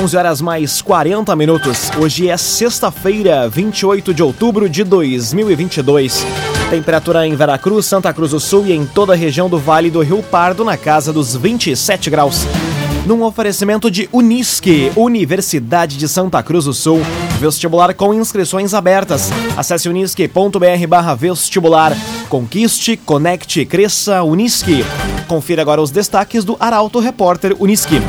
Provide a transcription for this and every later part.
11 horas mais 40 minutos. Hoje é sexta-feira, 28 de outubro de 2022. Temperatura em Veracruz, Santa Cruz do Sul e em toda a região do Vale do Rio Pardo na casa dos 27 graus. Num oferecimento de Unisque, Universidade de Santa Cruz do Sul. Vestibular com inscrições abertas. Acesse unisque.br vestibular. Conquiste, conecte, cresça, Unisque. Confira agora os destaques do Arauto Repórter Unisque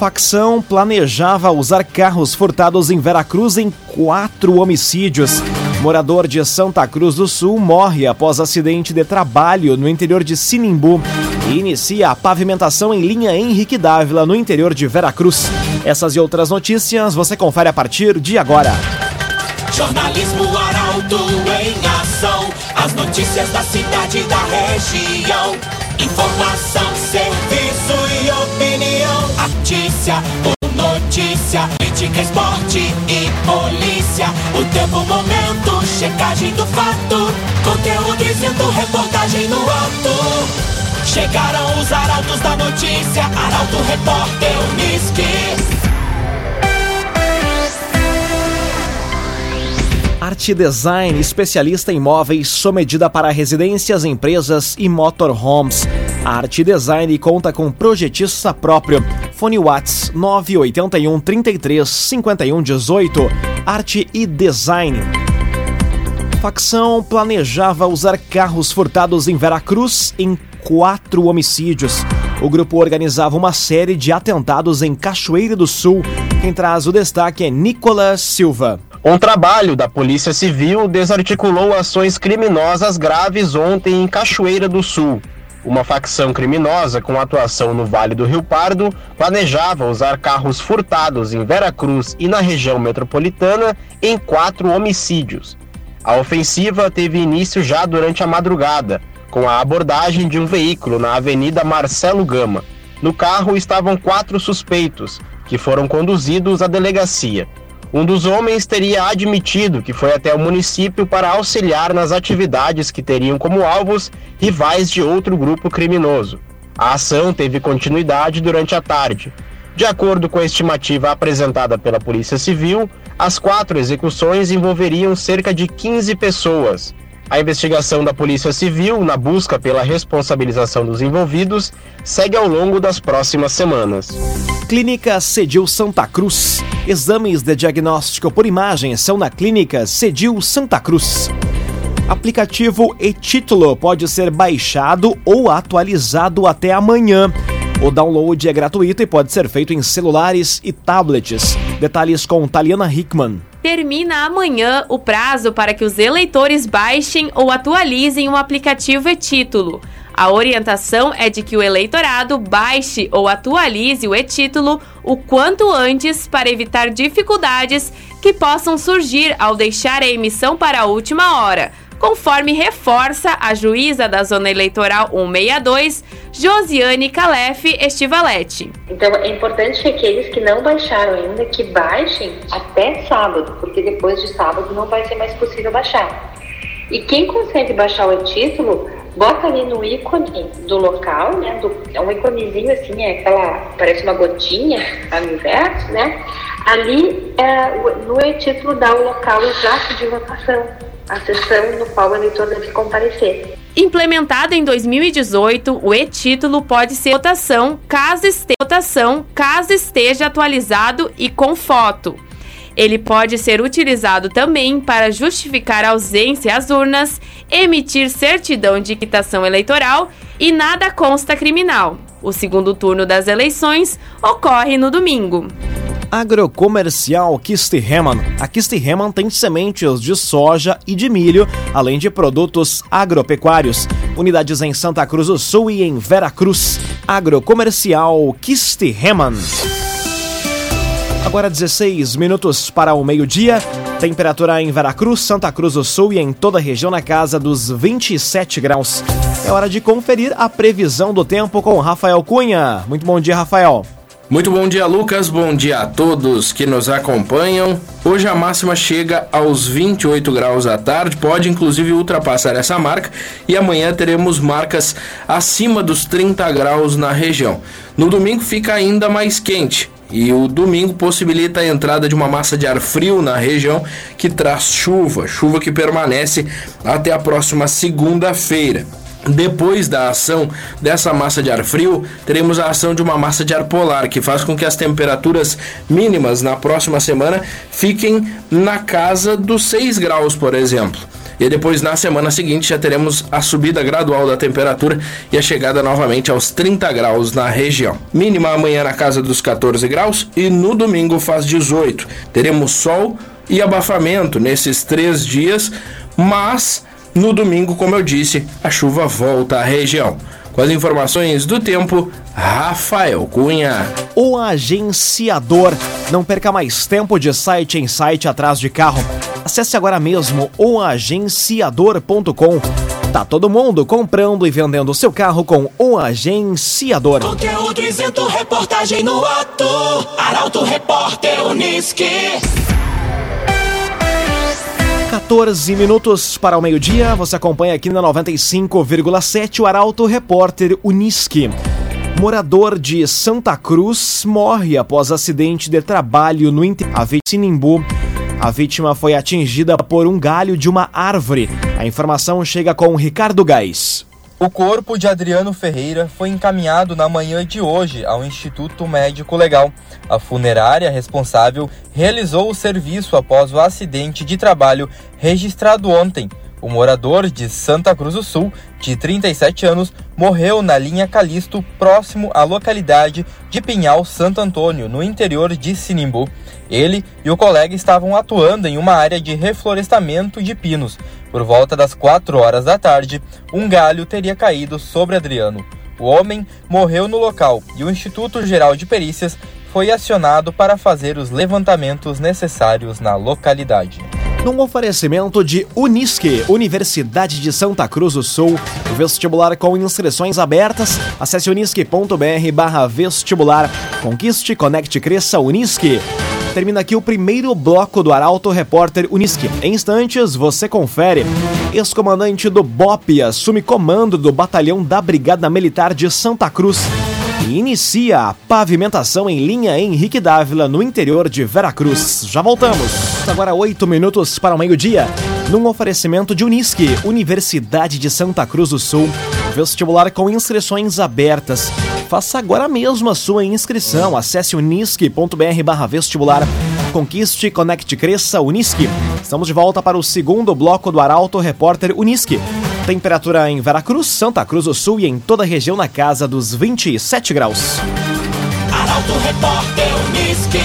facção planejava usar carros furtados em Veracruz em quatro homicídios. Morador de Santa Cruz do Sul morre após acidente de trabalho no interior de Sinimbu e inicia a pavimentação em linha Henrique Dávila no interior de Veracruz. Essas e outras notícias você confere a partir de agora. Jornalismo Arauto em ação. As notícias da cidade e da região. Informação, serviço. Notícia por notícia. Política, esporte e polícia. O tempo, momento, checagem do fato. Conteúdo dizendo, reportagem no ato. Chegaram os arautos da notícia. Arauto, repórter, Unisque. Arte Design, especialista em móveis, sob medida para residências, empresas e motorhomes. A Arte Design conta com projetista próprio. Fone Whats 981 33 51 18. Arte e Design. Facção planejava usar carros furtados em Veracruz em quatro homicídios. O grupo organizava uma série de atentados em Cachoeira do Sul. Quem traz o destaque é Nicolas Silva. Um trabalho da Polícia Civil desarticulou ações criminosas graves ontem em Cachoeira do Sul. Uma facção criminosa com atuação no Vale do Rio Pardo planejava usar carros furtados em Veracruz e na região metropolitana em quatro homicídios. A ofensiva teve início já durante a madrugada, com a abordagem de um veículo na Avenida Marcelo Gama. No carro estavam quatro suspeitos, que foram conduzidos à delegacia. Um dos homens teria admitido que foi até o município para auxiliar nas atividades que teriam como alvos rivais de outro grupo criminoso. A ação teve continuidade durante a tarde. De acordo com a estimativa apresentada pela Polícia Civil, as quatro execuções envolveriam cerca de 15 pessoas. A investigação da Polícia Civil, na busca pela responsabilização dos envolvidos, segue ao longo das próximas semanas. Clínica Cedil Santa Cruz. Exames de diagnóstico por imagem são na Clínica Cedil Santa Cruz. Aplicativo e-título pode ser baixado ou atualizado até amanhã. O download é gratuito e pode ser feito em celulares e tablets. Detalhes com Taliana Hickman. Termina amanhã o prazo para que os eleitores baixem ou atualizem o aplicativo e-título. A orientação é de que o eleitorado baixe ou atualize o e-título o quanto antes para evitar dificuldades que possam surgir ao deixar a emissão para a última hora, conforme reforça a juíza da Zona Eleitoral 162, Josiane Calef Estivalete. Então é importante que aqueles que não baixaram ainda, que baixem até sábado, porque depois de sábado não vai ser mais possível baixar. E quem consegue baixar o título, bota ali no ícone do local, né? Do, é um íconezinho assim, é aquela, parece uma gotinha no inverso, né? Ali é, no e-título dá o local exato de votação, a sessão no qual o eleitor deve comparecer. Implementado em 2018, o e-título pode ser votação caso, este, votação caso esteja atualizado e com foto. Ele pode ser utilizado também para justificar ausência às urnas, emitir certidão de quitação eleitoral e nada consta criminal. O segundo turno das eleições ocorre no domingo. Agrocomercial Kistihemann. A Kistihemann tem sementes de soja e de milho, além de produtos agropecuários. Unidades em Santa Cruz do Sul e em Veracruz. Agrocomercial Kistihemann. Agora 16 minutos para o meio-dia. Temperatura em Veracruz, Santa Cruz do Sul e em toda a região na casa dos 27 graus. É hora de conferir a previsão do tempo com Rafael Cunha. Muito bom dia, Rafael. Muito bom dia, Lucas. Bom dia a todos que nos acompanham. Hoje a máxima chega aos 28 graus à tarde, pode inclusive ultrapassar essa marca, e amanhã teremos marcas acima dos 30 graus na região. No domingo fica ainda mais quente E o domingo possibilita a entrada de uma massa de ar frio na região que traz chuva, chuva que permanece até a próxima segunda-feira. Depois da ação dessa massa de ar frio, teremos a ação de uma massa de ar polar, que faz com que as temperaturas mínimas na próxima semana fiquem na casa dos 6 graus, por exemplo. E depois, na semana seguinte, já teremos a subida gradual da temperatura e a chegada novamente aos 30 graus na região. Mínima amanhã na casa dos 14 graus e no domingo faz 18. Teremos sol e abafamento nesses três dias, mas no domingo, como eu disse, a chuva volta à região. Com as informações do tempo, Rafael Cunha. O agenciador. Não perca mais tempo de site em site atrás de carro. Acesse agora mesmo oagenciador.com. Tá todo mundo comprando e vendendo seu carro com o agenciador. Conteúdo isento, reportagem no ato. Arauto Repórter Uniski. 14 minutos para o meio-dia. Você acompanha aqui na 95,7 o Arauto Repórter Uniski. Morador de Santa Cruz morre após acidente de trabalho no interior de Sinimbu. A vítima foi atingida por um galho de uma árvore. A informação chega com Ricardo Gás. O corpo de Adriano Ferreira foi encaminhado na manhã de hoje ao Instituto Médico Legal. A funerária responsável realizou o serviço após o acidente de trabalho registrado ontem. O morador de Santa Cruz do Sul, de 37 anos, morreu na linha Calisto, próximo à localidade de Pinhal Santo Antônio, no interior de Sinimbu. Ele e o colega estavam atuando em uma área de reflorestamento de pinos. Por volta das 4 horas da tarde, um galho teria caído sobre Adriano. O homem morreu no local e o Instituto Geral de Perícias foi acionado para fazer os levantamentos necessários na localidade num oferecimento de Unisque, Universidade de Santa Cruz do Sul. Vestibular com inscrições abertas. Acesse unisque.br barra vestibular. Conquiste, conecte, cresça, Unisque. Termina aqui o primeiro bloco do Arauto Repórter Unisque. Em instantes, você confere. Ex-comandante do BOP assume comando do batalhão da Brigada Militar de Santa Cruz e inicia a pavimentação em linha Henrique Dávila, no interior de Veracruz. Já voltamos. Agora oito minutos para o meio-dia, num oferecimento de Unisque, Universidade de Santa Cruz do Sul. Vestibular com inscrições abertas. Faça agora mesmo a sua inscrição. Acesse unisque.br vestibular. Conquiste, conecte, cresça, Unisque. Estamos de volta para o segundo bloco do Arauto Repórter Unisque. Temperatura em Veracruz, Santa Cruz do Sul e em toda a região na casa dos 27 graus. Arauto Repórter Unisque.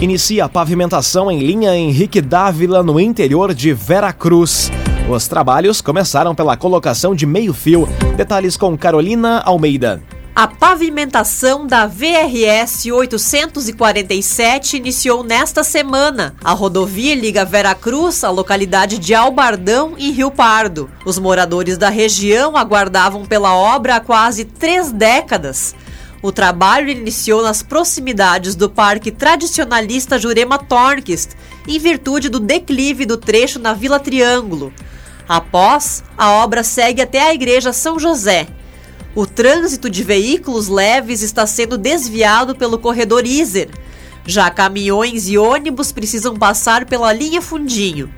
Inicia a pavimentação em linha Henrique Dávila no interior de Veracruz. Os trabalhos começaram pela colocação de meio-fio. Detalhes com Carolina Almeida. A pavimentação da VRS 847 iniciou nesta semana. A rodovia liga Veracruz à localidade de Albardão, em Rio Pardo. Os moradores da região aguardavam pela obra há quase três décadas. O trabalho iniciou nas proximidades do Parque Tradicionalista Jurema Tornquist, em virtude do declive do trecho na Vila Triângulo. Após, a obra segue até a Igreja São José o trânsito de veículos leves está sendo desviado pelo corredor Iser. Já caminhões e ônibus precisam passar pela linha Fundinho.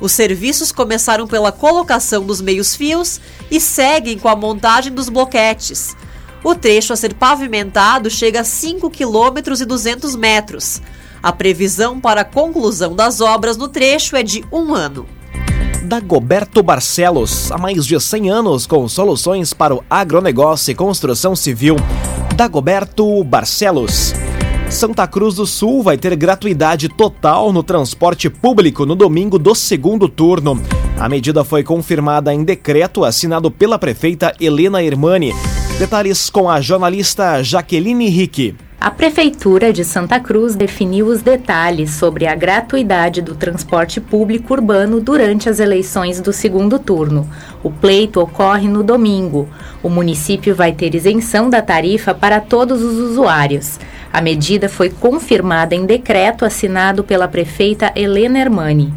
Os serviços começaram pela colocação dos meios-fios e seguem com a montagem dos bloquetes. O trecho a ser pavimentado chega a 5 km e 200 metros. A previsão para a conclusão das obras no trecho é de um ano. Dagoberto Barcelos, há mais de 100 anos com soluções para o agronegócio e construção civil. Dagoberto Barcelos. Santa Cruz do Sul vai ter gratuidade total no transporte público no domingo do segundo turno. A medida foi confirmada em decreto assinado pela prefeita Helena Hermani. Detalhes com a jornalista Jaqueline Rick. A Prefeitura de Santa Cruz definiu os detalhes sobre a gratuidade do transporte público urbano durante as eleições do segundo turno. O pleito ocorre no domingo. O município vai ter isenção da tarifa para todos os usuários. A medida foi confirmada em decreto assinado pela prefeita Helena Hermani.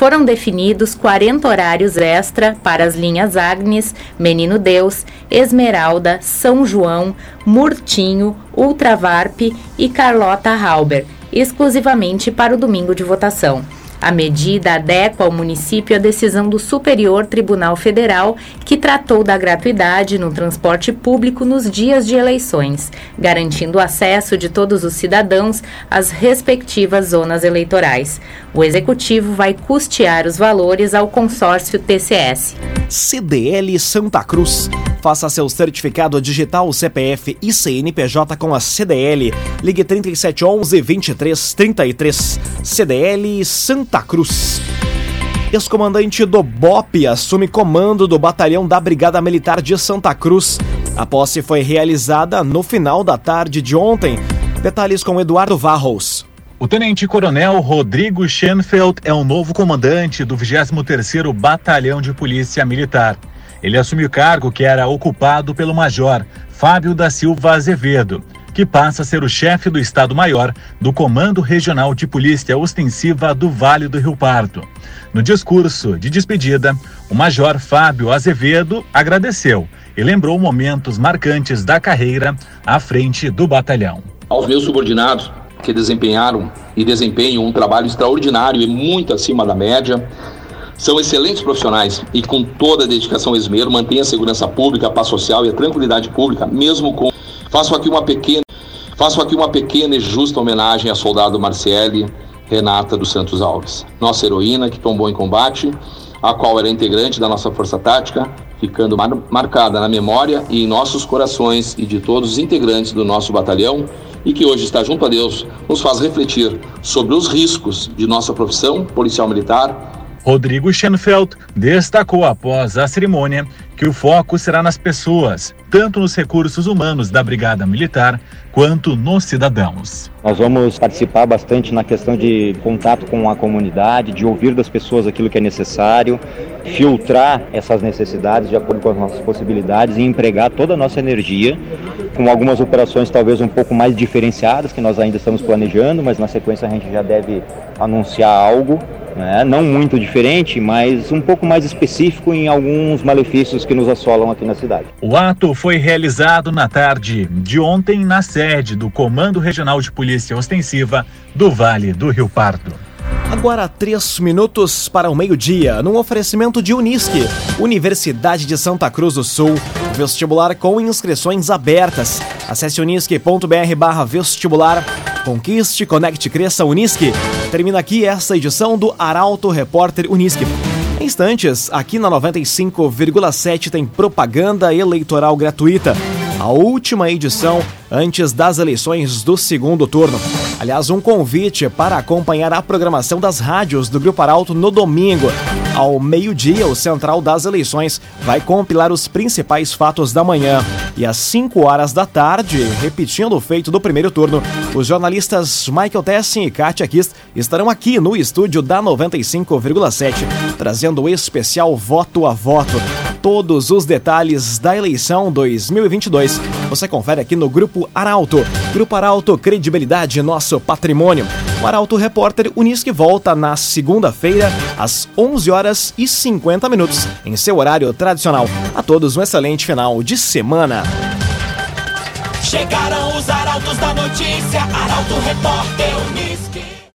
Foram definidos 40 horários extra para as linhas Agnes, Menino Deus, Esmeralda, São João, Murtinho, Ultravarp e Carlota Halber, exclusivamente para o domingo de votação. A medida adequa ao município a decisão do Superior Tribunal Federal, que tratou da gratuidade no transporte público nos dias de eleições, garantindo o acesso de todos os cidadãos às respectivas zonas eleitorais. O executivo vai custear os valores ao consórcio TCS. CDL Santa Cruz. Faça seu certificado digital CPF e CNPJ com a CDL. Ligue 3711 2333. CDL Santa Cruz. Ex-comandante do BOP assume comando do batalhão da Brigada Militar de Santa Cruz. A posse foi realizada no final da tarde de ontem. Detalhes com Eduardo Varros. O tenente-coronel Rodrigo Schenfeld é o novo comandante do 23º Batalhão de Polícia Militar. Ele assumiu o cargo que era ocupado pelo major Fábio da Silva Azevedo, que passa a ser o chefe do Estado-Maior do Comando Regional de Polícia Ostensiva do Vale do Rio Pardo. No discurso de despedida, o major Fábio Azevedo agradeceu e lembrou momentos marcantes da carreira à frente do batalhão. Aos meus subordinados que desempenharam e desempenham um trabalho extraordinário e muito acima da média, são excelentes profissionais e com toda a dedicação e esmero mantêm a segurança pública, a paz social e a tranquilidade pública, mesmo com Faço aqui uma pequena Faço aqui uma pequena e justa homenagem à soldado Marciele Renata dos Santos Alves, nossa heroína que tombou em combate, a qual era integrante da nossa força tática, ficando mar marcada na memória e em nossos corações e de todos os integrantes do nosso batalhão e que hoje está junto a Deus, nos faz refletir sobre os riscos de nossa profissão policial militar Rodrigo Schenfeld destacou após a cerimônia que o foco será nas pessoas, tanto nos recursos humanos da Brigada Militar quanto nos cidadãos. Nós vamos participar bastante na questão de contato com a comunidade, de ouvir das pessoas aquilo que é necessário, filtrar essas necessidades de acordo com as nossas possibilidades e empregar toda a nossa energia com algumas operações talvez um pouco mais diferenciadas que nós ainda estamos planejando, mas na sequência a gente já deve anunciar algo né? não muito diferente, mas um pouco mais específico em alguns malefícios que nos assolam aqui na cidade. O ato foi realizado na tarde de ontem na sede do Comando Regional de Polícia Ostensiva do Vale do Rio Pardo. Agora três minutos para o meio-dia, num oferecimento de Unisque, Universidade de Santa Cruz do Sul, vestibular com inscrições abertas. Acesse unisque.br barra vestibular, conquiste, conecte, cresça, Unisque. Termina aqui esta edição do Arauto Repórter Unisque. Em instantes, aqui na 95,7 tem propaganda eleitoral gratuita a última edição antes das eleições do segundo turno. Aliás, um convite para acompanhar a programação das rádios do Grupo Arauto no domingo. Ao meio-dia, o Central das Eleições vai compilar os principais fatos da manhã. E às 5 horas da tarde, repetindo o feito do primeiro turno, os jornalistas Michael Tessin e Katia Kist estarão aqui no estúdio da 95,7, trazendo o especial Voto a Voto todos os detalhes da eleição 2022. Você confere aqui no Grupo Arauto. Grupo Arauto, credibilidade, nosso patrimônio. O Arauto Repórter Unisque volta na segunda-feira, às 11 horas e 50 minutos, em seu horário tradicional. A todos um excelente final de semana. Chegaram os arautos da notícia, Arauto Repórter Unisque.